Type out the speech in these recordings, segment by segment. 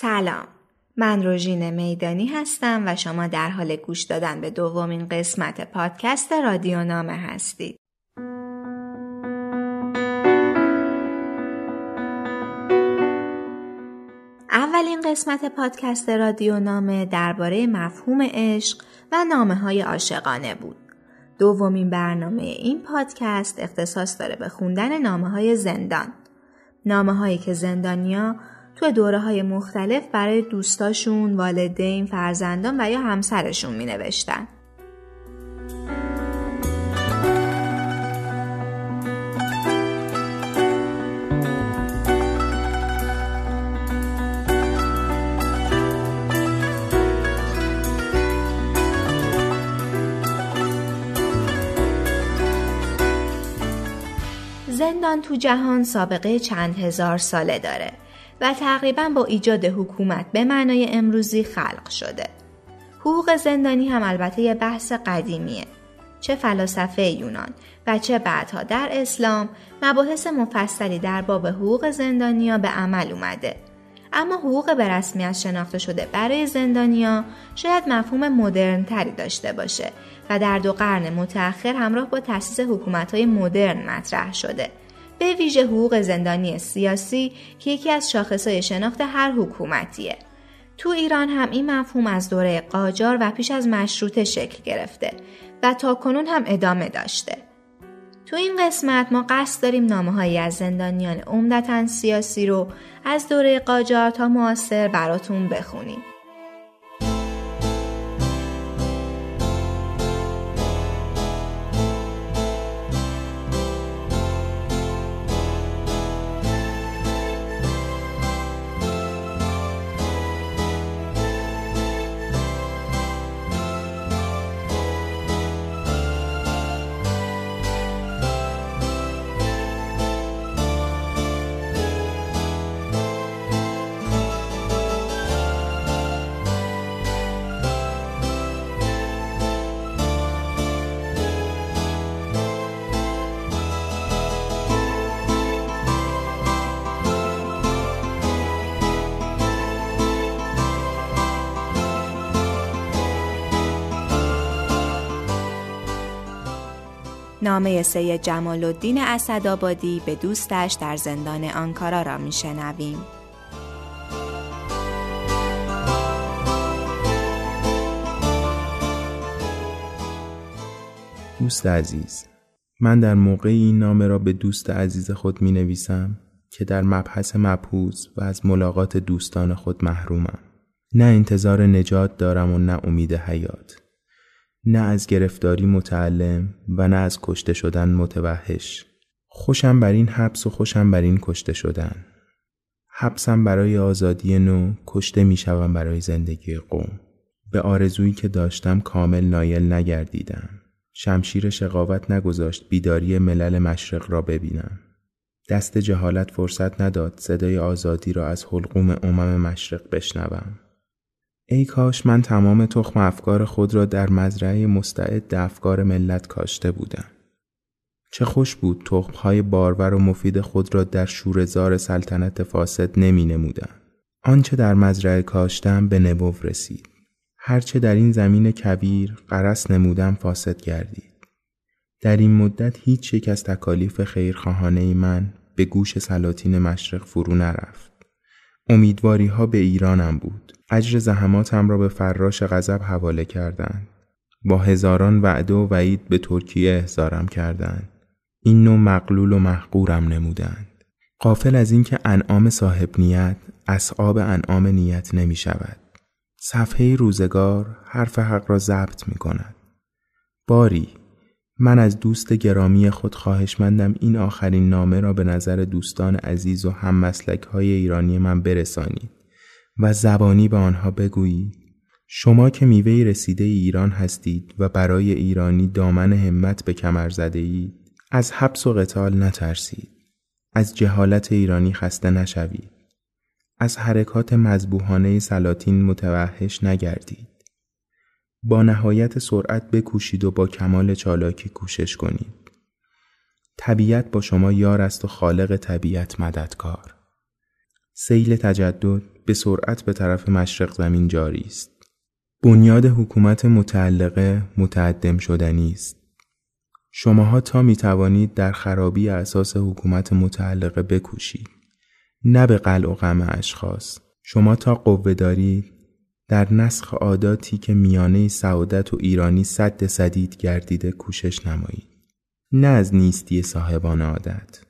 سلام من روژین میدانی هستم و شما در حال گوش دادن به دومین قسمت پادکست رادیو نامه هستید اولین قسمت پادکست رادیو نامه درباره مفهوم عشق و نامه های عاشقانه بود. دومین برنامه این پادکست اختصاص داره به خوندن نامه های زندان. نامه هایی که زندانیا تو دوره های مختلف برای دوستاشون، والدین، فرزندان و یا همسرشون می نوشتن. زندان تو جهان سابقه چند هزار ساله داره و تقریبا با ایجاد حکومت به معنای امروزی خلق شده. حقوق زندانی هم البته یه بحث قدیمیه. چه فلاسفه یونان و چه بعدها در اسلام مباحث مفصلی در باب حقوق زندانیا به عمل اومده. اما حقوق به رسمیت شناخته شده برای زندانیا شاید مفهوم مدرن تری داشته باشه و در دو قرن متأخر همراه با تأسیس حکومت‌های مدرن مطرح شده به ویژه حقوق زندانی سیاسی که یکی از شاخصهای شناخت هر حکومتیه. تو ایران هم این مفهوم از دوره قاجار و پیش از مشروطه شکل گرفته و تا کنون هم ادامه داشته. تو این قسمت ما قصد داریم نامه هایی از زندانیان عمدتا سیاسی رو از دوره قاجار تا معاصر براتون بخونیم. نامه سید جمال الدین اسدآبادی به دوستش در زندان آنکارا را میشنویم. دوست عزیز من در موقع این نامه را به دوست عزیز خود می نویسم که در مبحث مبهوز و از ملاقات دوستان خود محرومم نه انتظار نجات دارم و نه امید حیات نه از گرفتاری متعلم و نه از کشته شدن متوحش. خوشم بر این حبس و خوشم بر این کشته شدن. حبسم برای آزادی نو کشته می شوم برای زندگی قوم. به آرزویی که داشتم کامل نایل نگردیدم. شمشیر شقاوت نگذاشت بیداری ملل مشرق را ببینم. دست جهالت فرصت نداد صدای آزادی را از حلقوم امم مشرق بشنوم. ای کاش من تمام تخم افکار خود را در مزرعه مستعد افکار ملت کاشته بودم. چه خوش بود تخمهای بارور و مفید خود را در شورزار سلطنت فاسد نمی نمودم. آنچه در مزرعه کاشتم به نبو رسید. هرچه در این زمین کبیر قرس نمودم فاسد گردید. در این مدت هیچ یک از تکالیف خیرخواهانه من به گوش سلاطین مشرق فرو نرفت. امیدواری ها به ایرانم بود. اجر زحماتم را به فراش غضب حواله کردند. با هزاران وعده و وعید به ترکیه احضارم کردند. این نوع مقلول و محقورم نمودند. قافل از اینکه انعام صاحب نیت اصحاب انعام نیت نمی شود. صفحه روزگار حرف حق را ضبط می کند. باری من از دوست گرامی خود خواهشمندم این آخرین نامه را به نظر دوستان عزیز و هم مسلک های ایرانی من برسانید و زبانی به آنها بگویید. شما که میوه رسیده ایران هستید و برای ایرانی دامن همت به کمر زده اید از حبس و قتال نترسید. از جهالت ایرانی خسته نشوید. از حرکات مذبوحانه سلاطین متوحش نگردید. با نهایت سرعت بکوشید و با کمال چالاکی کوشش کنید. طبیعت با شما یار است و خالق طبیعت مددکار. سیل تجدد به سرعت به طرف مشرق زمین جاری است. بنیاد حکومت متعلقه متعدم شدنی است. شماها تا می توانید در خرابی اساس حکومت متعلقه بکوشید. نه به قلع و غم اشخاص. شما تا قوه دارید در نسخ عاداتی که میانه سعادت و ایرانی صد سدید گردیده کوشش نمایید. نه از نیستی صاحبان عادت.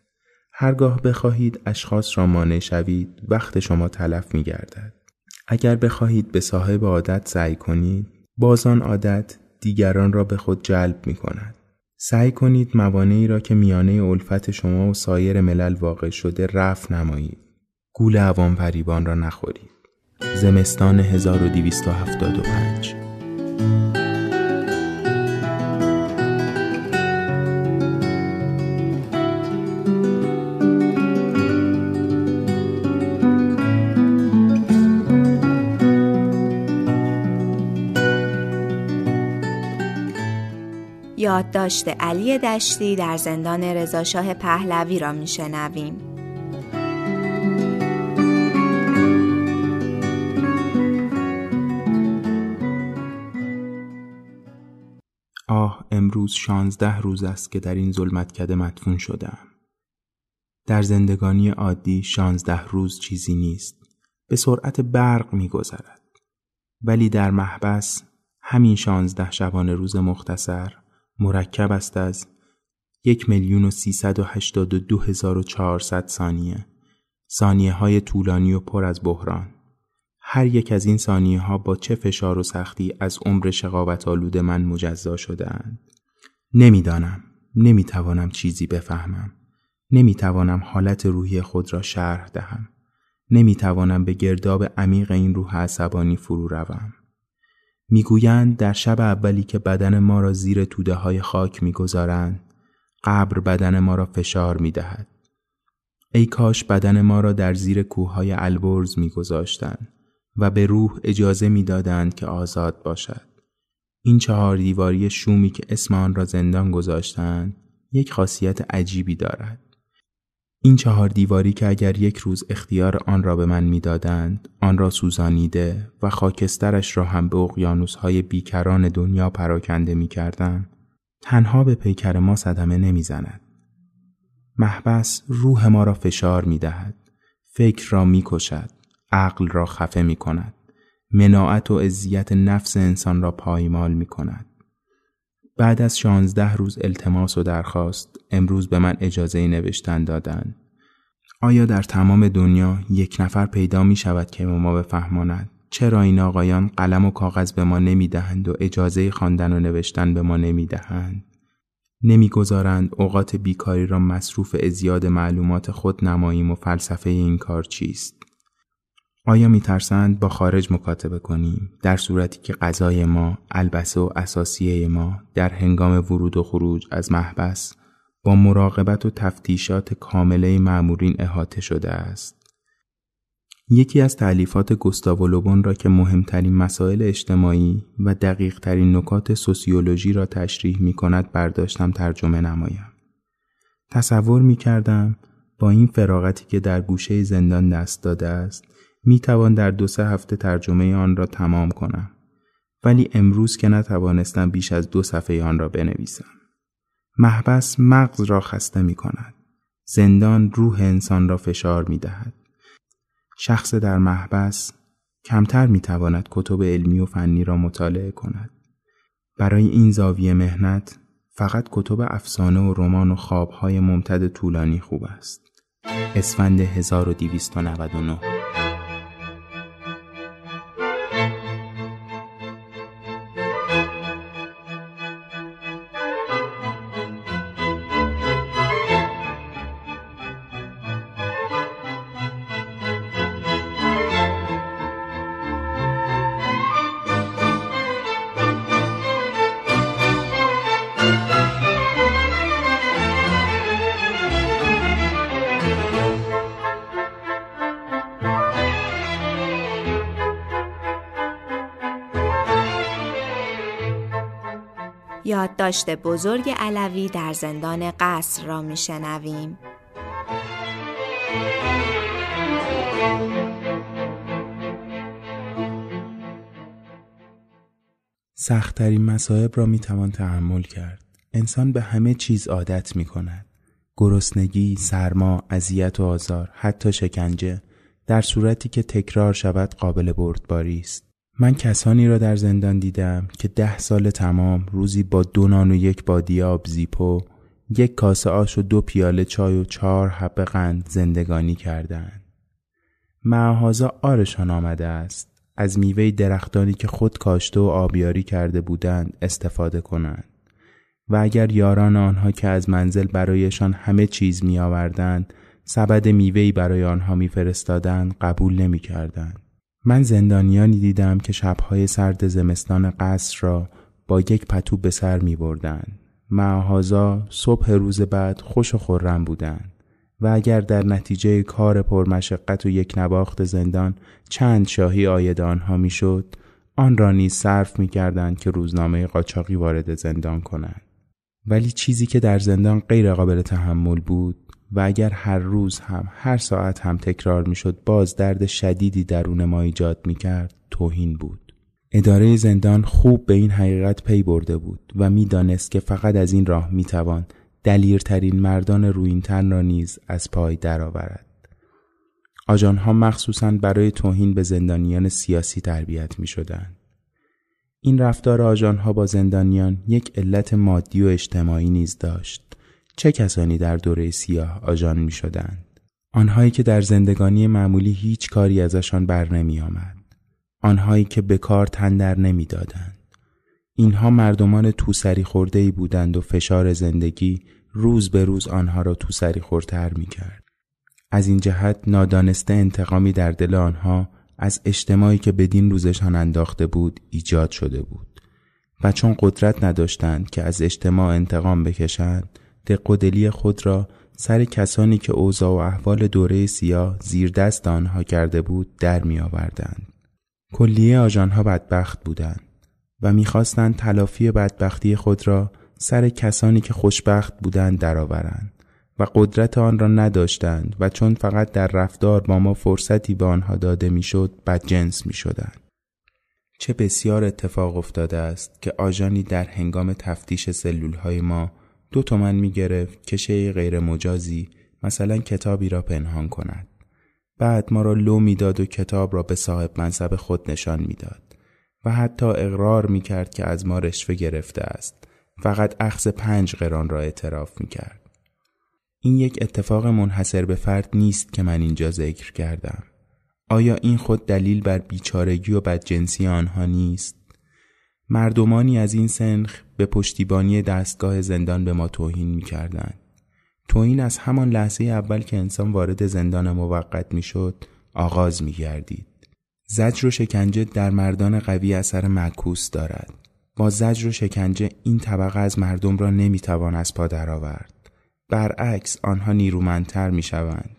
هرگاه بخواهید اشخاص را مانع شوید وقت شما تلف می گردد. اگر بخواهید به صاحب عادت سعی کنید بازان عادت دیگران را به خود جلب می کند. سعی کنید موانعی را که میانه الفت شما و سایر ملل واقع شده رفع نمایید. گول عوام فریبان را نخورید. زمستان 1275 یادداشت علی دشتی در زندان رضاشاه پهلوی را میشنویم. امروز شانزده روز است که در این ظلمتکده مدفون شدم. در زندگانی عادی شانزده روز چیزی نیست. به سرعت برق میگذرد. ولی در محبس همین شانزده شبانه روز مختصر مرکب است از یک میلیون و سیصد و هشتاد و دو هزار و چهارصد ثانیه ثانیه های طولانی و پر از بحران هر یک از این ثانیه ها با چه فشار و سختی از عمر شقابت آلود من مجزا شده اند. نمی‌دانم. نمی‌توانم چیزی بفهمم. نمی‌توانم حالت روحی خود را شرح دهم. نمی‌توانم به گرداب عمیق این روح عصبانی فرو روم. می‌گویند در شب اولی که بدن ما را زیر توده های خاک می‌گذارند قبر بدن ما را فشار می‌دهد. ای کاش بدن ما را در زیر کوههای البرز میگذاشتند و به روح اجازه می‌دادند که آزاد باشد. این چهار دیواری شومی که اسم آن را زندان گذاشتند یک خاصیت عجیبی دارد این چهار دیواری که اگر یک روز اختیار آن را به من می‌دادند آن را سوزانیده و خاکسترش را هم به اقیانوسهای بیکران دنیا پراکنده می کردم. تنها به پیکر ما صدمه نمی‌زند. محبس روح ما را فشار می دهد. فکر را می کشد. عقل را خفه می کند. مناعت و اذیت نفس انسان را پایمال می کند. بعد از شانزده روز التماس و درخواست امروز به من اجازه نوشتن دادند. آیا در تمام دنیا یک نفر پیدا می شود که به ما بفهماند چرا این آقایان قلم و کاغذ به ما نمی دهند و اجازه خواندن و نوشتن به ما نمی دهند؟ نمی‌گذارند اوقات بیکاری را مصروف ازیاد معلومات خود نماییم و فلسفه این کار چیست؟ آیا میترسند با خارج مکاتبه کنیم در صورتی که غذای ما البسه و اساسیه ما در هنگام ورود و خروج از محبس با مراقبت و تفتیشات کامله معمورین احاطه شده است یکی از تعلیفات گستاو لوبون را که مهمترین مسائل اجتماعی و دقیق ترین نکات سوسیولوژی را تشریح می کند برداشتم ترجمه نمایم. تصور می کردم با این فراغتی که در گوشه زندان دست داده است می توان در دو سه هفته ترجمه آن را تمام کنم. ولی امروز که نتوانستم بیش از دو صفحه آن را بنویسم. محبس مغز را خسته می کند زندان روح انسان را فشار می دهد شخص در محبس کمتر می تواند کتب علمی و فنی را مطالعه کند. برای این زاویه مهنت فقط کتب افسانه و رمان و خوابهای ممتد طولانی خوب است. اسفند 1299 یادداشت بزرگ علوی در زندان قصر را میشنویم. سختترین مصائب را می توان تحمل کرد. انسان به همه چیز عادت می کند. گرسنگی، سرما، اذیت و آزار، حتی شکنجه در صورتی که تکرار شود قابل بردباری است. من کسانی را در زندان دیدم که ده سال تمام روزی با دو نان و یک بادی آب زیپو یک کاسه آش و دو پیاله چای و چهار حبه قند زندگانی کردند. معهازا آرشان آمده است. از میوه درختانی که خود کاشته و آبیاری کرده بودند استفاده کنند. و اگر یاران آنها که از منزل برایشان همه چیز می آوردند سبد میوهی برای آنها میفرستادند قبول نمی کردند. من زندانیانی دیدم که شبهای سرد زمستان قصر را با یک پتو به سر می بردن. معهازا صبح روز بعد خوش و خورم بودند و اگر در نتیجه کار پرمشقت و یک نواخت زندان چند شاهی آید آنها می‌شد آن را نیز صرف می کردند که روزنامه قاچاقی وارد زندان کنند. ولی چیزی که در زندان غیر قابل تحمل بود و اگر هر روز هم هر ساعت هم تکرار می‌شد باز درد شدیدی درون ما ایجاد می کرد توهین بود. اداره زندان خوب به این حقیقت پی برده بود و می‌دانست که فقط از این راه می‌توان دلیرترین مردان روینتن را نیز از پای درآورد. آجانها مخصوصا برای توهین به زندانیان سیاسی تربیت می شدن. این رفتار آجانها با زندانیان یک علت مادی و اجتماعی نیز داشت. چه کسانی در دوره سیاه آژان می شدند؟ آنهایی که در زندگانی معمولی هیچ کاری ازشان بر نمی آمد. آنهایی که به کار تندر نمی دادند. اینها مردمان توسری خورده ای بودند و فشار زندگی روز به روز آنها را توسری خورتر می کرد. از این جهت نادانسته انتقامی در دل آنها از اجتماعی که بدین روزشان انداخته بود ایجاد شده بود و چون قدرت نداشتند که از اجتماع انتقام بکشند دق خود را سر کسانی که اوضاع و احوال دوره سیاه زیر دست آنها کرده بود در می آوردند. کلیه آژانها بدبخت بودند و می‌خواستند تلافی بدبختی خود را سر کسانی که خوشبخت بودند درآورند و قدرت آن را نداشتند و چون فقط در رفتار با ما فرصتی به آنها داده می‌شد بدجنس می‌شدند چه بسیار اتفاق افتاده است که آژانی در هنگام تفتیش سلول های ما دو تومن می گرفت که شی غیر مجازی مثلا کتابی را پنهان کند. بعد ما را لو می‌داد و کتاب را به صاحب منصب خود نشان می‌داد و حتی اقرار می کرد که از ما رشوه گرفته است. فقط اخذ پنج قران را اعتراف می کرد. این یک اتفاق منحصر به فرد نیست که من اینجا ذکر کردم. آیا این خود دلیل بر بیچارگی و بدجنسی آنها نیست؟ مردمانی از این سنخ به پشتیبانی دستگاه زندان به ما توهین می کردن. توهین از همان لحظه اول که انسان وارد زندان موقت می شد آغاز می گردید. زجر و شکنجه در مردان قوی اثر معکوس دارد. با زجر و شکنجه این طبقه از مردم را نمی توان از پا درآورد. برعکس آنها نیرومندتر می شوند.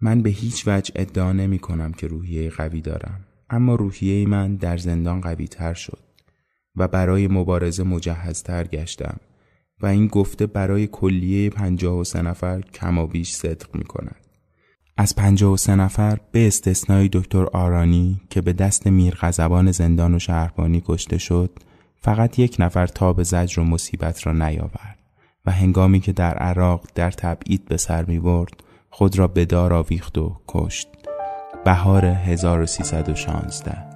من به هیچ وجه ادعا نمی کنم که روحیه قوی دارم اما روحیه من در زندان قوی تر شد. و برای مبارزه مجهزتر گشتم و این گفته برای کلیه پنجاه و سه نفر کم و بیش صدق می کند. از پنجاه و سه نفر به استثنای دکتر آرانی که به دست میر غزبان زندان و شهربانی کشته شد فقط یک نفر تاب زجر و مصیبت را نیاورد و هنگامی که در عراق در تبعید به سر می برد خود را به دار آویخت و کشت بهار 1316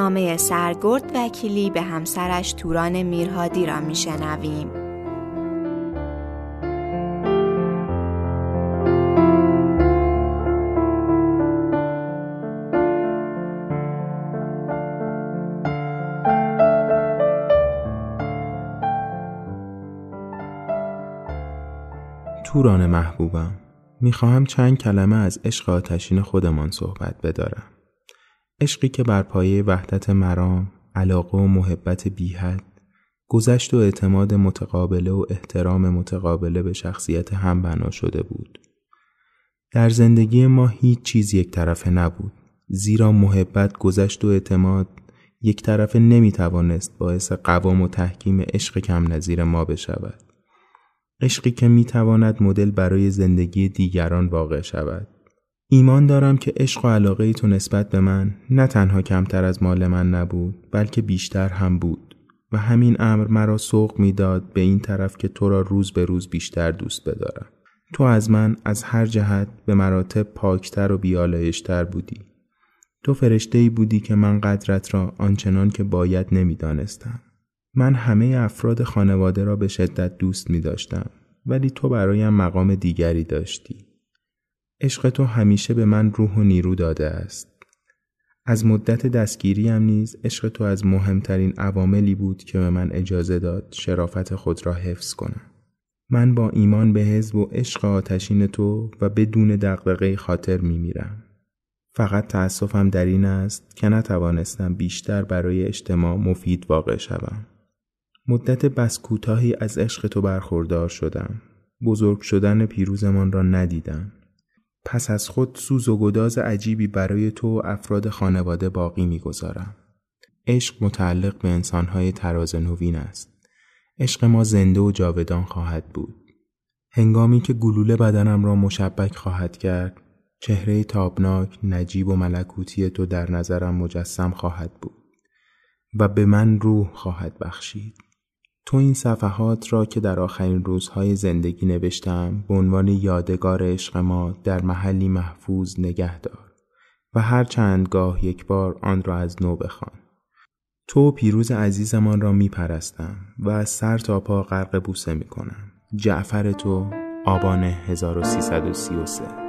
نامه سرگرد وکیلی به همسرش توران میرهادی را میشنویم. توران محبوبم می‌خواهم چند کلمه از عشق آتشین خودمان صحبت بدارم عشقی که بر پایه وحدت مرام علاقه و محبت بیحد گذشت و اعتماد متقابله و احترام متقابله به شخصیت هم بنا شده بود. در زندگی ما هیچ چیز یک طرفه نبود. زیرا محبت گذشت و اعتماد یک طرفه نمی توانست باعث قوام و تحکیم عشق کم نظیر ما بشود. عشقی که می تواند مدل برای زندگی دیگران واقع شود. ایمان دارم که عشق و علاقه تو نسبت به من نه تنها کمتر از مال من نبود بلکه بیشتر هم بود و همین امر مرا سوق می‌داد به این طرف که تو را روز به روز بیشتر دوست بدارم. تو از من از هر جهت به مراتب پاکتر و بیالایشتر بودی. تو فرشته بودی که من قدرت را آنچنان که باید نمی‌دانستم. من همه افراد خانواده را به شدت دوست می داشتم ولی تو برایم مقام دیگری داشتی. عشق تو همیشه به من روح و نیرو داده است. از مدت دستگیریم نیز عشق تو از مهمترین عواملی بود که به من اجازه داد شرافت خود را حفظ کنم. من با ایمان به حزب و عشق آتشین تو و بدون دقدقه خاطر می میرم. فقط تأسفم در این است که نتوانستم بیشتر برای اجتماع مفید واقع شوم. مدت بس کوتاهی از عشق تو برخوردار شدم بزرگ شدن پیروزمان را ندیدم پس از خود سوز و گداز عجیبی برای تو و افراد خانواده باقی می‌گذارم. عشق متعلق به انسانهای تراز نوین است. عشق ما زنده و جاودان خواهد بود. هنگامی که گلوله بدنم را مشبک خواهد کرد چهره تابناک نجیب و ملکوتی تو در نظرم مجسم خواهد بود و به من روح خواهد بخشید. تو این صفحات را که در آخرین روزهای زندگی نوشتم به عنوان یادگار عشق ما در محلی محفوظ نگه دار و هر چند گاه یک بار آن را از نو بخوان. تو پیروز عزیزمان را می پرستم و از سر تا پا غرق بوسه می کنم. جعفر تو آبان 1333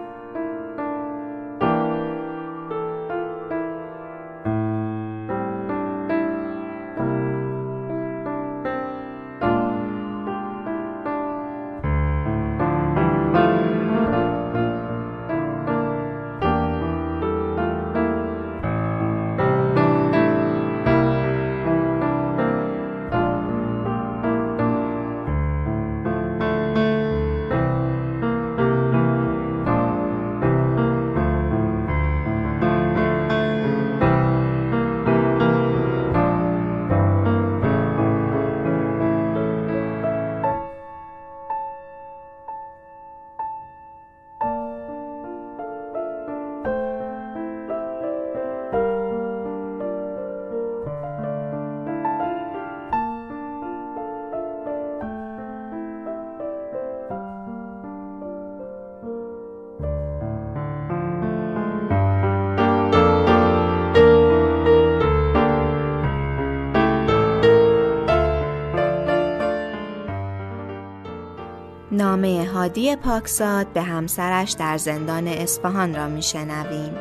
هادی پاکزاد به همسرش در زندان اصفهان را میشنویم.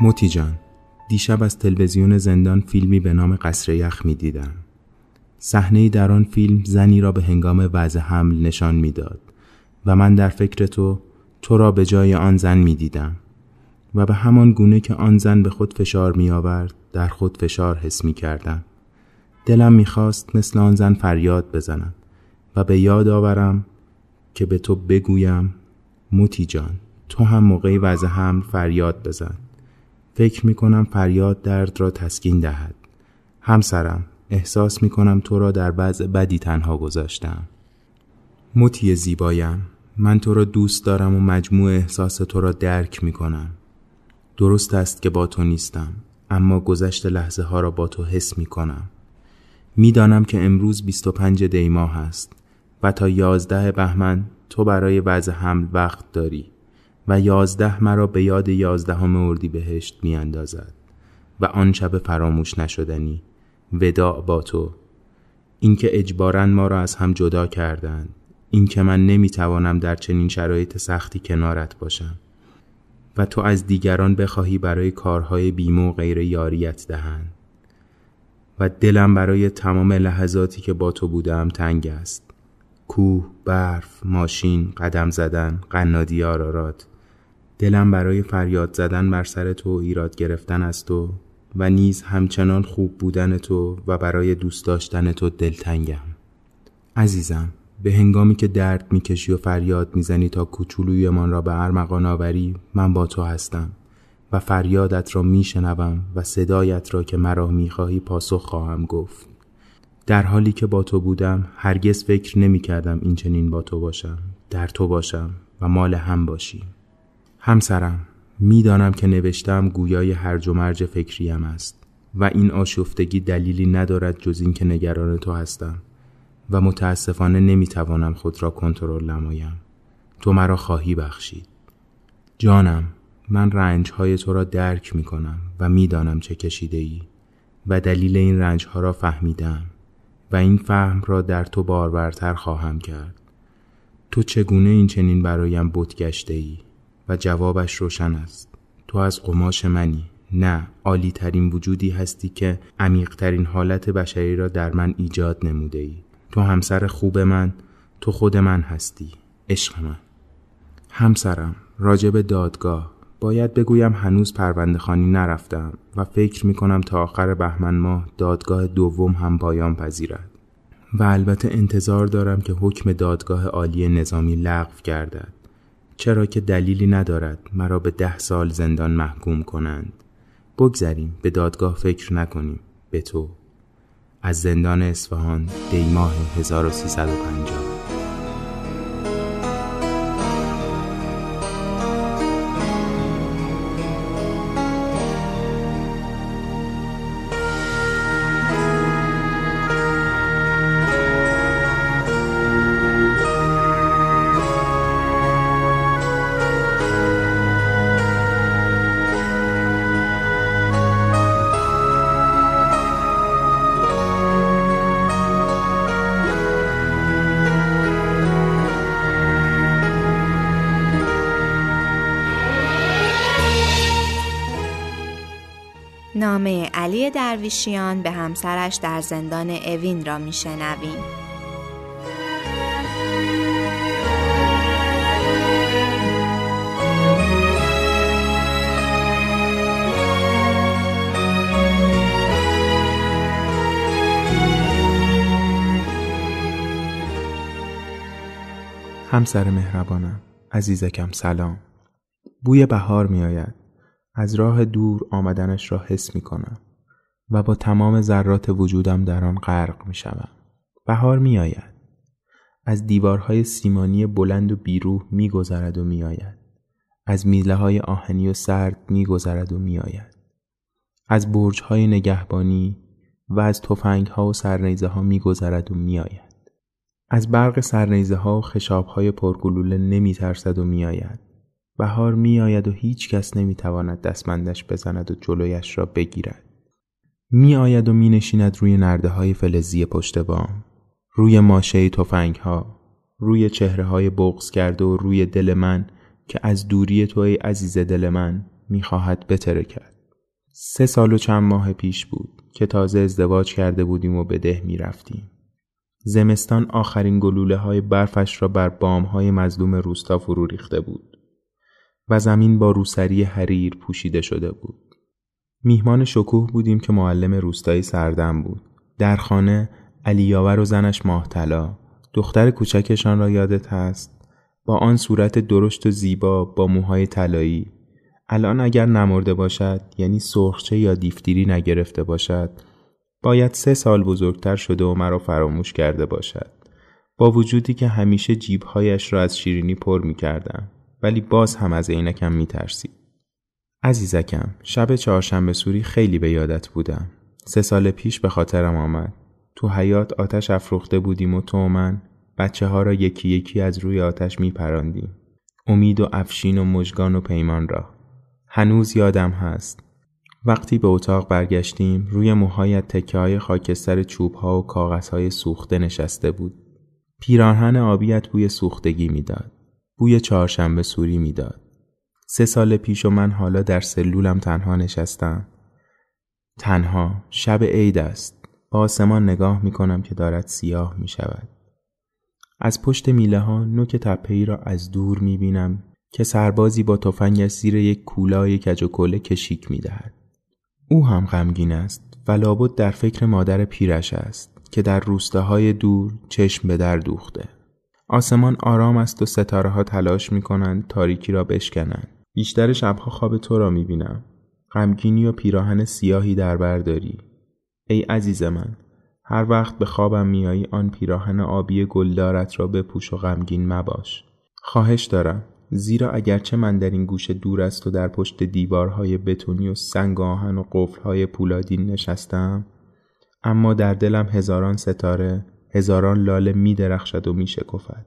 موتی جان دیشب از تلویزیون زندان فیلمی به نام قصر یخ می دیدم. صحنه در آن فیلم زنی را به هنگام وضع حمل نشان می‌داد و من در فکر تو تو را به جای آن زن می دیدم. و به همان گونه که آن زن به خود فشار می آورد در خود فشار حس می کردم. دلم می خواست مثل آن زن فریاد بزنم و به یاد آورم که به تو بگویم موتی جان تو هم موقعی وضع هم فریاد بزن. فکر می کنم فریاد درد را تسکین دهد. همسرم احساس می کنم تو را در وضع بدی تنها گذاشتم. مطی زیبایم. من تو را دوست دارم و مجموع احساس تو را درک می کنم درست است که با تو نیستم اما گذشت لحظه ها را با تو حس می کنم می‌دانم که امروز 25 دی ماه است و تا 11 بهمن تو برای وضع حمل وقت داری و یازده مرا به یاد یازدهم اردی بهشت می اندازد و آن شب فراموش نشدنی. وداع با تو. اینکه اجبارا ما را از هم جدا کردند. اینکه من نمی‌توانم در چنین شرایط سختی کنارت باشم. و تو از دیگران بخواهی برای کارهای بیمو و غیر یاریت دهند و دلم برای تمام لحظاتی که با تو بودم تنگ است. کوه، برف، ماشین، قدم زدن، قنادی آرارات. دلم برای فریاد زدن بر سر تو ایراد گرفتن از تو و نیز همچنان خوب بودن تو و برای دوست داشتن تو دلتنگم. عزیزم به هنگامی که درد می‌کشی و فریاد می‌زنی تا کوچولویمان را به ارمغان آوری من با تو هستم و فریادت را میشنوم و صدایت را که مرا می‌خواهی پاسخ خواهم گفت. در حالی که با تو بودم هرگز فکر نمی کردم این چنین با تو باشم در تو باشم و مال هم باشیم همسرم می‌دانم که نوشتم گویای هرج و مرج فکریم است و این آشفتگی دلیلی ندارد جز اینکه نگران تو هستم. و متاسفانه نمی‌توانم خود را کنترل نمایم. تو مرا خواهی بخشید. جانم من رنج های تو را درک می کنم و می‌دانم چه کشیده ای و دلیل این رنج ها را فهمیدم و این فهم را در تو بارورتر خواهم کرد. تو چگونه این چنین برایم بودگشته ای و جوابش روشن است. تو از قماش منی. نه عالی ترین وجودی هستی که عمیق ترین حالت بشری را در من ایجاد نموده ای تو همسر خوب من تو خود من هستی عشق من. همسرم راجب دادگاه. باید بگویم هنوز پرونده خانی نرفتم و فکر می کنم تا آخر بهمن ماه دادگاه دوم هم پایان پذیرد. و البته انتظار دارم که حکم دادگاه عالی نظامی لغو گردد. چرا که دلیلی ندارد مرا به ده سال زندان محکوم کنند. بگذریم به دادگاه فکر نکنیم. به تو. از زندان اصفهان دیماه 1350 درویشیان به همسرش در زندان اوین را میشنویم. همسر مهربانم عزیزکم سلام. بوی بهار می آید از راه دور آمدنش را حس می کنم و با تمام ذرات وجودم در آن غرق می شوم. بهار می آید. از دیوارهای سیمانی بلند و بیروح می گذرد و می آید. از میله های آهنی و سرد می گذرد و می آید. از برج های نگهبانی و از توفنگ ها و سرنیزه ها می گذرد و می آید. از برق سرنیزه ها و خشاب های پرگلوله نمی ترسد و می آید. بهار می آید و هیچ کس نمی تواند دستمندش بزند و جلویش را بگیرد. می آید و می نشیند روی نرده های فلزی پشت بام. روی ماشه توفنگ ها. روی چهره های بغز کرده و روی دل من که از دوری تو ای عزیز دل من می خواهد کرد. سه سال و چند ماه پیش بود که تازه ازدواج کرده بودیم و به ده می رفتیم. زمستان آخرین گلوله های برفش را بر بام های مظلوم روستا فرو ریخته بود. و زمین با روسری حریر پوشیده شده بود. میهمان شکوه بودیم که معلم روستایی سردم بود. در خانه علیاور و زنش ماهتلا دختر کوچکشان را یادت هست با آن صورت درشت و زیبا با موهای طلایی الان اگر نمرده باشد یعنی سرخچه یا دیفتیری نگرفته باشد باید سه سال بزرگتر شده و مرا فراموش کرده باشد با وجودی که همیشه جیبهایش را از شیرینی پر می کردم. ولی باز هم از عینکم میترسید. عزیزکم شب چهارشنبه سوری خیلی به یادت بودم. سه سال پیش به خاطرم آمد. تو حیات آتش افروخته بودیم و تو و من بچه ها را یکی یکی از روی آتش می پراندیم. امید و افشین و مژگان و پیمان را. هنوز یادم هست. وقتی به اتاق برگشتیم روی موهایت تکه های خاکستر چوب ها و کاغذ های سوخته نشسته بود. پیراهن آبیت بوی سوختگی می‌داد. بوی چهارشنبه سوری می‌داد. سه سال پیش و من حالا در سلولم تنها نشستم تنها شب عید است با آسمان نگاه می کنم که دارد سیاه می شود از پشت میله ها نوک تپه را از دور می بینم که سربازی با تفنگش زیر یک کولای کج و کله کشیک می دهد. او هم غمگین است و لابد در فکر مادر پیرش است که در روستاهای دور چشم به در دوخته. آسمان آرام است و ستاره ها تلاش می کنند تاریکی را بشکنند. بیشتر شبها خواب تو را می بینم. غمگینی و پیراهن سیاهی در برداری. ای عزیز من هر وقت به خوابم میایی آن پیراهن آبی گلدارت را بپوش و غمگین مباش. خواهش دارم زیرا اگرچه من در این گوشه دور است و در پشت دیوارهای بتونی و سنگ آهن و قفلهای پولادین نشستم اما در دلم هزاران ستاره هزاران لاله می درخشد و می شکفد.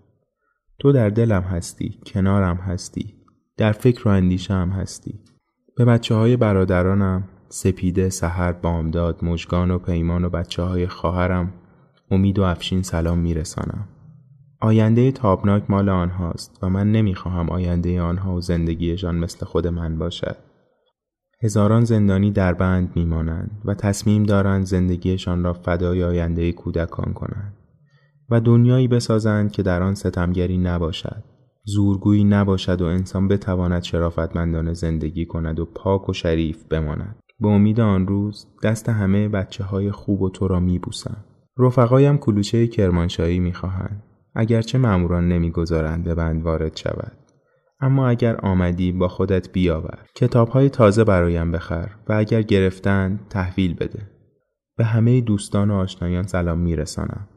تو در دلم هستی کنارم هستی در فکر و اندیشه هم هستی به بچه های برادرانم سپیده سحر بامداد مژگان و پیمان و بچه های خواهرم امید و افشین سلام میرسانم آینده تابناک مال آنهاست و من نمی‌خواهم آینده آنها و زندگیشان مثل خود من باشد. هزاران زندانی در بند میمانند و تصمیم دارند زندگیشان را فدای آینده کودکان کنند و دنیایی بسازند که در آن ستمگری نباشد. زورگویی نباشد و انسان بتواند شرافتمندانه زندگی کند و پاک و شریف بماند. به امید آن روز دست همه بچه های خوب و تو را می بوسم. رفقایم کلوچه کرمانشاهی می خواهند. اگرچه ماموران نمی‌گذارند به بند وارد شود اما اگر آمدی با خودت بیاور کتاب های تازه برایم بخر و اگر گرفتن تحویل بده به همه دوستان و آشنایان سلام میرسانم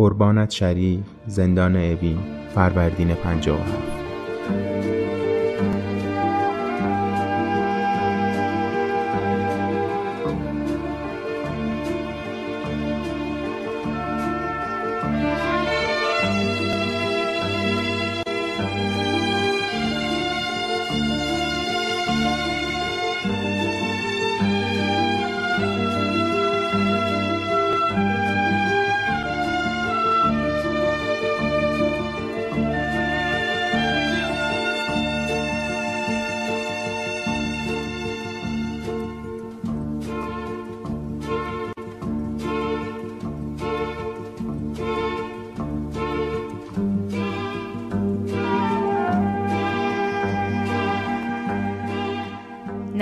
قربانت شریف زندان اوین فروردین 57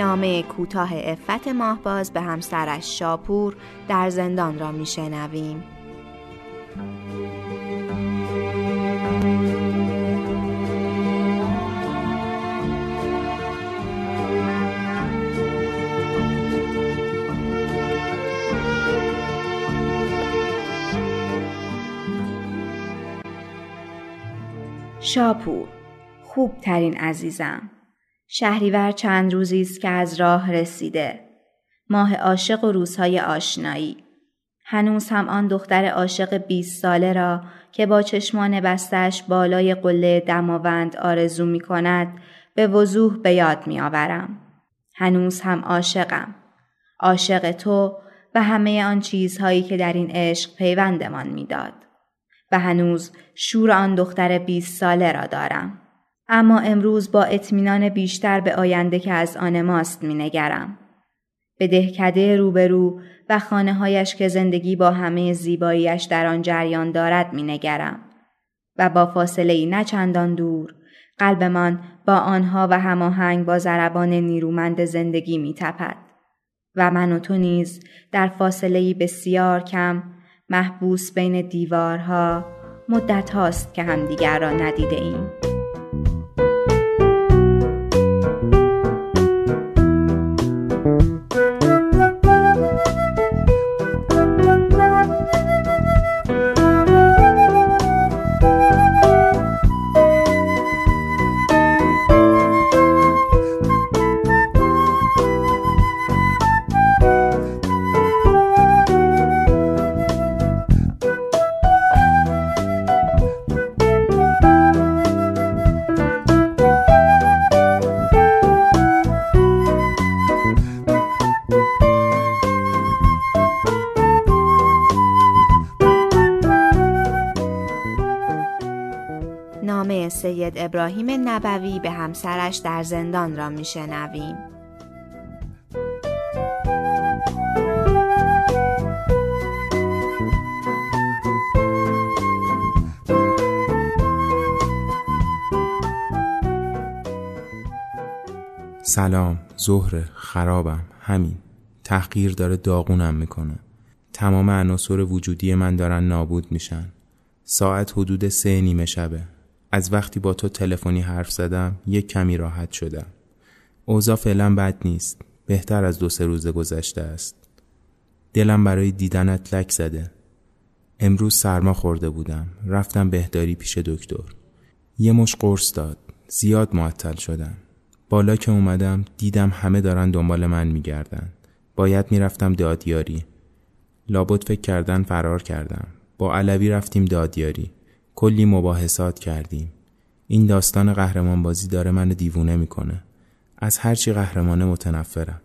نامه کوتاه افت ماهباز به همسرش شاپور در زندان را میشنویم. شاپور خوب ترین عزیزم شهریور چند روزی است که از راه رسیده. ماه عاشق و روزهای آشنایی. هنوز هم آن دختر عاشق 20 ساله را که با چشمان بستش بالای قله دماوند آرزو می کند به وضوح به یاد می آورم. هنوز هم عاشقم. عاشق تو و همه آن چیزهایی که در این عشق پیوندمان می‌داد. و هنوز شور آن دختر 20 ساله را دارم. اما امروز با اطمینان بیشتر به آینده که از آن ماست می نگرم. به دهکده روبرو و خانه هایش که زندگی با همه زیباییش در آن جریان دارد می نگرم. و با فاصله ای نه چندان دور قلبمان با آنها و هماهنگ با ضربان نیرومند زندگی می تپد. و من و تو نیز در فاصله بسیار کم محبوس بین دیوارها مدت هاست که همدیگر را ندیده ایم. سید ابراهیم نبوی به همسرش در زندان را میشنویم. سلام ظهر خرابم همین. تحقیر داره داغونم می‌کنه. تمام عناصر وجودی من دارن نابود میشن. ساعت حدود سه نیمه شبه. از وقتی با تو تلفنی حرف زدم یک کمی راحت شدم. اوضاع فعلا بد نیست. بهتر از دو سه روز گذشته است. دلم برای دیدنت لک زده. امروز سرما خورده بودم. رفتم بهداری پیش دکتر. یه مش قرص داد. زیاد معطل شدم. بالا که اومدم دیدم همه دارن دنبال من میگردن. باید می‌رفتم دادیاری. لابد فکر کردن فرار کردم. با علوی رفتیم دادیاری. کلی مباحثات کردیم. این داستان قهرمان بازی داره من دیوونه می‌کنه. از هرچی قهرمانه متنفرم.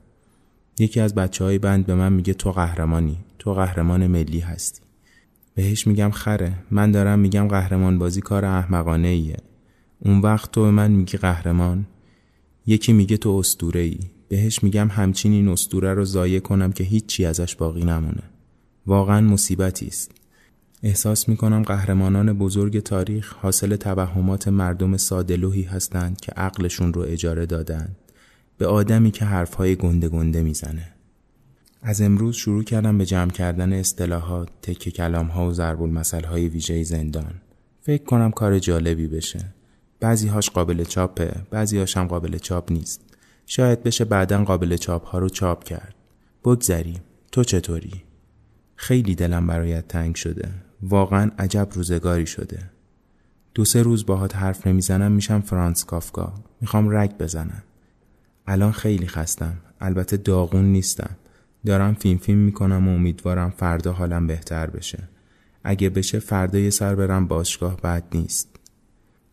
یکی از بچه های بند به من میگه تو قهرمانی تو قهرمان ملی هستی. بهش میگم خره. من دارم میگم قهرمان بازی کار احمقانه ایه اون وقت تو من میگی قهرمان یکی میگه تو استوره ای بهش میگم همچین این استوره رو ضایع کنم که هیچی ازش باقی نمونه. واقعا مصیبتی است. احساس می‌کنم قهرمانان بزرگ تاریخ حاصل توهمات مردم سادلوهی هستند که عقلشون رو اجاره دادن به آدمی که حرفهای گنده گنده می‌زنه از امروز شروع کردم به جمع کردن اصطلاحات، تکه کلام ها و ضرب های ویژه زندان. فکر کنم کار جالبی بشه. بعضی هاش قابل چاپه، بعضی هاش هم قابل چاپ نیست. شاید بشه بعدا قابل چاپ ها رو چاپ کرد. بگذریم. تو چطوری؟ خیلی دلم برایت تنگ شده. واقعا عجب روزگاری شده. دو سه روز باهات حرف نمی‌زنم میشم فرانس کافکا. می‌خوام رگ بزنم. الان خیلی خستم. البته داغون نیستم. دارم فیلم فیلم می‌کنم و امیدوارم فردا حالم بهتر بشه. اگه بشه فردا یه سر برم باشگاه بد نیست.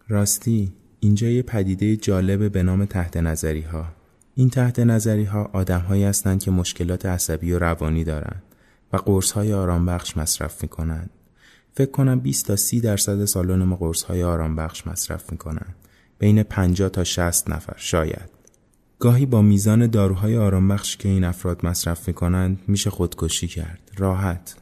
راستی اینجا یه پدیده جالب به نام تحت نظری ها. این تحت نظری ها آدم هایی هستند که مشکلات عصبی و روانی دارند و قرص های آرام بخش مصرف می‌کنند. فکر کنم 20 تا 30 درصد سالن ما قرص های آرام بخش مصرف می‌کنند. بین 50 تا 60 نفر شاید. گاهی با میزان داروهای آرامبخش که این افراد مصرف می‌کنند میشه خودکشی کرد. راحت.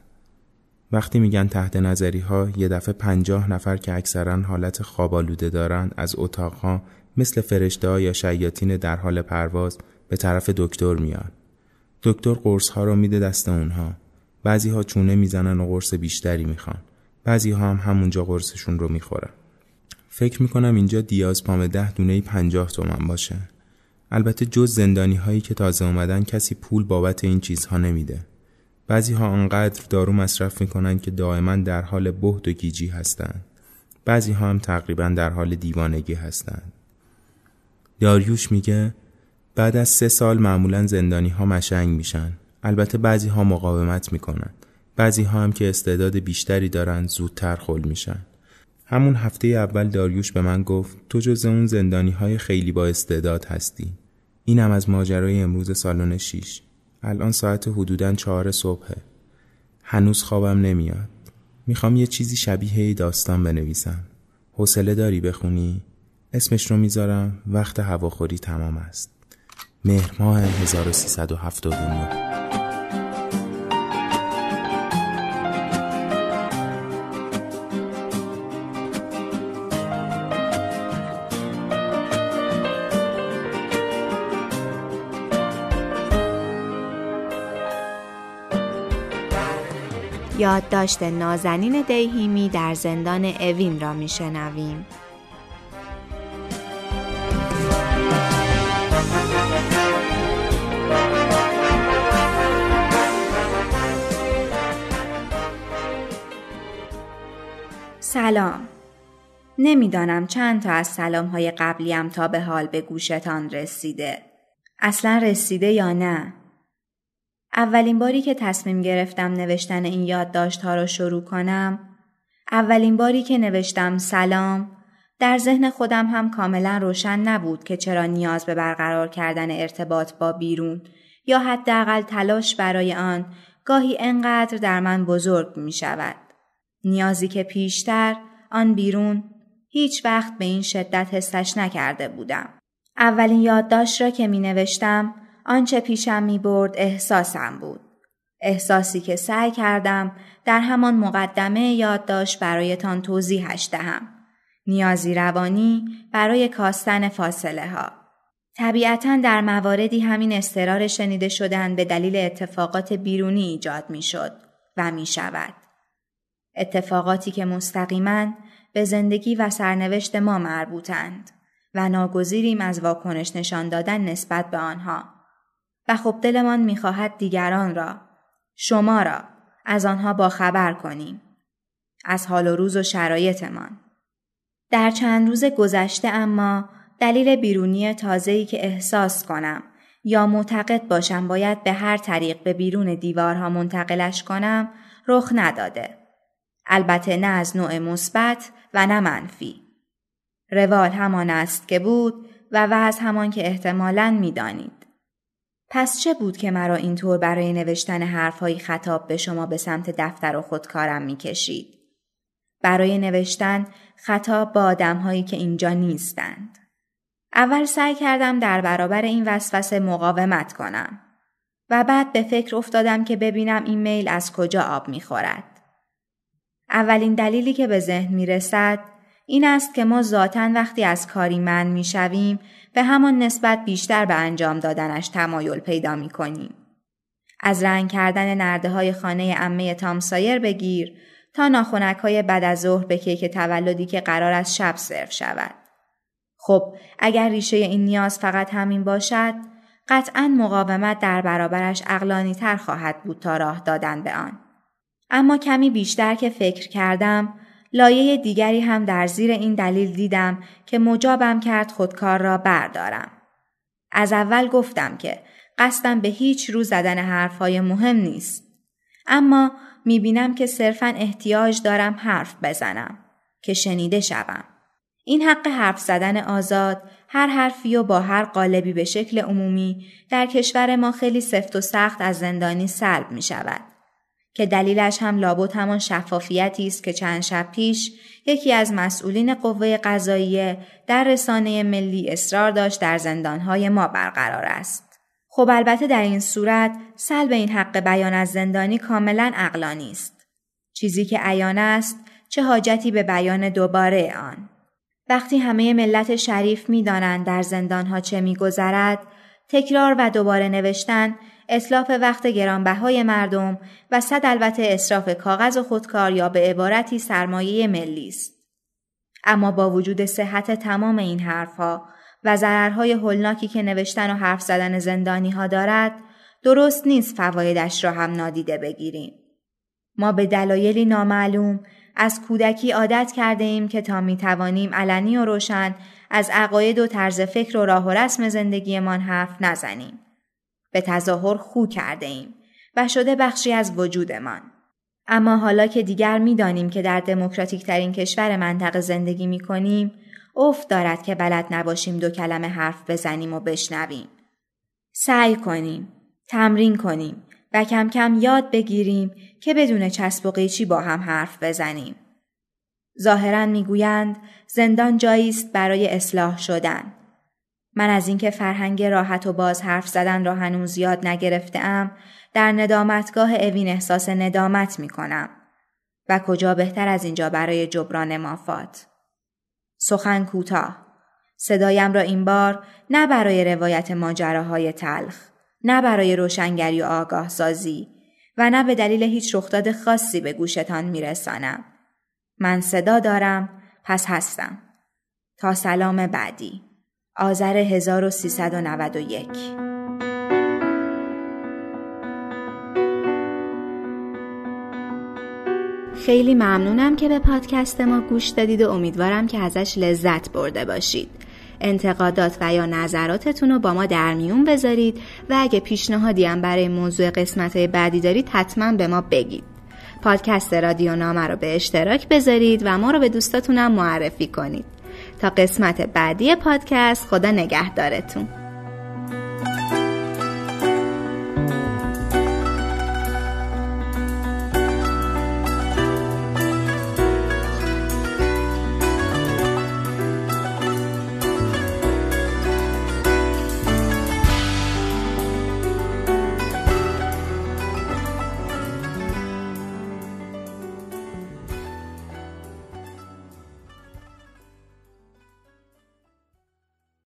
وقتی میگن تحت نظری ها یه دفعه پنجاه نفر که اکثرا حالت خوابالوده دارند از اتاقها مثل فرشته ها یا شیاطین در حال پرواز به طرف دکتر میان. دکتر قرص ها رو میده دست اونها. بعضی ها چونه می‌زنن و قرص بیشتری می‌خوان. بعضی ها هم همونجا قرصشون رو می‌خورن. فکر می‌کنم اینجا دیازپام ده دونه پنجاه تومن باشه. البته جز زندانی هایی که تازه اومدن کسی پول بابت این چیزها نمیده. بعضی ها انقدر دارو مصرف می‌کنن که دائما در حال بهد و گیجی هستند. بعضی ها هم تقریبا در حال دیوانگی هستند. داریوش میگه بعد از سه سال معمولا زندانی ها مشنگ میشن. البته بعضی ها مقاومت می‌کنن. بعضی ها هم که استعداد بیشتری دارن زودتر خل میشن. همون هفته اول داریوش به من گفت تو جز اون زندانی های خیلی با استعداد هستی. اینم از ماجرای امروز سالن شیش. الان ساعت حدوداً چهار صبحه. هنوز خوابم نمیاد. می‌خوام یه چیزی شبیه داستان بنویسم. حوصله داری بخونی؟ اسمش رو می‌ذارم وقت هواخوری تمام است. مهر ماه 1379 یادداشت نازنین دیهیمی در زندان اوین را میشنویم. سلام. نمی‌دانم چند تا از سلام های قبلیم تا به حال به گوشتان رسیده. اصلا رسیده یا نه؟ اولین باری که تصمیم گرفتم نوشتن این یادداشت ها را شروع کنم اولین باری که نوشتم سلام در ذهن خودم هم کاملا روشن نبود که چرا نیاز به برقرار کردن ارتباط با بیرون یا حداقل تلاش برای آن گاهی انقدر در من بزرگ می شود. نیازی که پیشتر آن بیرون هیچ وقت به این شدت حسش نکرده بودم. اولین یادداشت را که می نوشتم آنچه پیشم می برد احساسم بود. احساسی که سعی کردم در همان مقدمه یادداشت برایتان توضیحش دهم. نیازی روانی برای کاستن فاصله ها. طبیعتا در مواردی همین استرار شنیده شدن به دلیل اتفاقات بیرونی ایجاد می شد و می شود. اتفاقاتی که مستقیما به زندگی و سرنوشت ما مربوطند و ناگزیریم از واکنش نشان دادن نسبت به آنها و خب دلمان می‌خواهد دیگران را شما را از آنها با خبر کنیم از حال و روز و شرایطمان در چند روز گذشته اما دلیل بیرونی تازه‌ای که احساس کنم یا معتقد باشم باید به هر طریق به بیرون دیوارها منتقلش کنم رخ نداده. البته نه از نوع مثبت و نه منفی. روال همان است که بود و وضع همان که احتمالاً می‌دانید. پس چه بود که مرا اینطور برای نوشتن حرفهایی خطاب به شما به سمت دفتر و خودکارم می‌کشید؟ برای نوشتن خطاب با آدمهایی که اینجا نیستند. اول سعی کردم در برابر این وسوسه مقاومت کنم و بعد به فکر افتادم که ببینم این میل از کجا آب می‌خورد. اولین دلیلی که به ذهن می رسد این است که ما ذاتا وقتی از کاری من می شویم به همان نسبت بیشتر به انجام دادنش تمایل پیدا می کنیم. از رنگ کردن نرده های خانه امه تامسایر بگیر تا ناخونک های بعد از ظهر به کیک تولدی که قرار است شب سرو شود. خب اگر ریشه این نیاز فقط همین باشد قطعا مقاومت در برابرش اقلانی تر خواهد بود تا راه دادن به آن. اما کمی بیشتر که فکر کردم لایه دیگری هم در زیر این دلیل دیدم که مجابم کرد خودکار را بردارم. از اول گفتم که قصدم به هیچ رو زدن حرفهای مهم نیست. اما می‌بینم که صرفا احتیاج دارم حرف بزنم که شنیده شوم. این حق حرف زدن آزاد هر حرفی و با هر قالبی به شکل عمومی در کشور ما خیلی سفت و سخت از زندانی سلب می شود. که دلیلش هم لابد همان شفافیتی است که چند شب پیش یکی از مسئولین قوه قضاییه در رسانه ملی اصرار داشت در زندانهای ما برقرار است. خب البته در این صورت سلب این حق بیان از زندانی کاملا اقلانی است. چیزی که عیان است چه حاجتی به بیان دوباره آن. وقتی همه ملت شریف می‌دانند در زندانها چه میگذرد تکرار و دوباره نوشتن اطلاف وقت گرانبهای مردم و صد البته اصراف کاغذ و خودکار یا به عبارتی سرمایه ملی است. اما با وجود صحت تمام این حرفها و ضررهای هولناکی که نوشتن و حرف زدن زندانی ها دارد درست نیست فوایدش را هم نادیده بگیریم. ما به دلایلی نامعلوم از کودکی عادت کرده ایم که تا می توانیم علنی و روشن از عقاید و طرز فکر و راه و رسم زندگیمان حرف نزنیم. به تظاهر خو کرده ایم و شده بخشی از وجودمان. اما حالا که دیگر می‌دانیم که در دموکراتیک ترین کشور منطقه زندگی می کنیم، افت دارد که بلد نباشیم دو کلمه حرف بزنیم و بشنویم. سعی کنیم، تمرین کنیم و کم کم یاد بگیریم که بدون چسب و قیچی با هم حرف بزنیم. ظاهرا می‌گویند زندان جایی است برای اصلاح شدن. من از اینکه فرهنگ راحت و باز حرف زدن را هنوز یاد نگرفتم در ندامتگاه اوین احساس ندامت می کنم و کجا بهتر از اینجا برای جبران مافات. سخن کوتاه صدایم را این بار نه برای روایت ماجراهای تلخ نه برای روشنگری و آگاه سازی و نه به دلیل هیچ رخداد خاصی به گوشتان میرسانم. من صدا دارم پس هستم. تا سلام بعدی. آذر 1391 خیلی ممنونم که به پادکست ما گوش دادید و امیدوارم که ازش لذت برده باشید. انتقادات و یا نظراتتون رو با ما در میون بذارید و اگه پیشنهادی هم برای موضوع قسمت بعدی دارید حتما به ما بگید. پادکست رادیو نامه رو به اشتراک بذارید و ما رو به دوستاتونم معرفی کنید. تا قسمت بعدی پادکست. خدا نگهدارتون.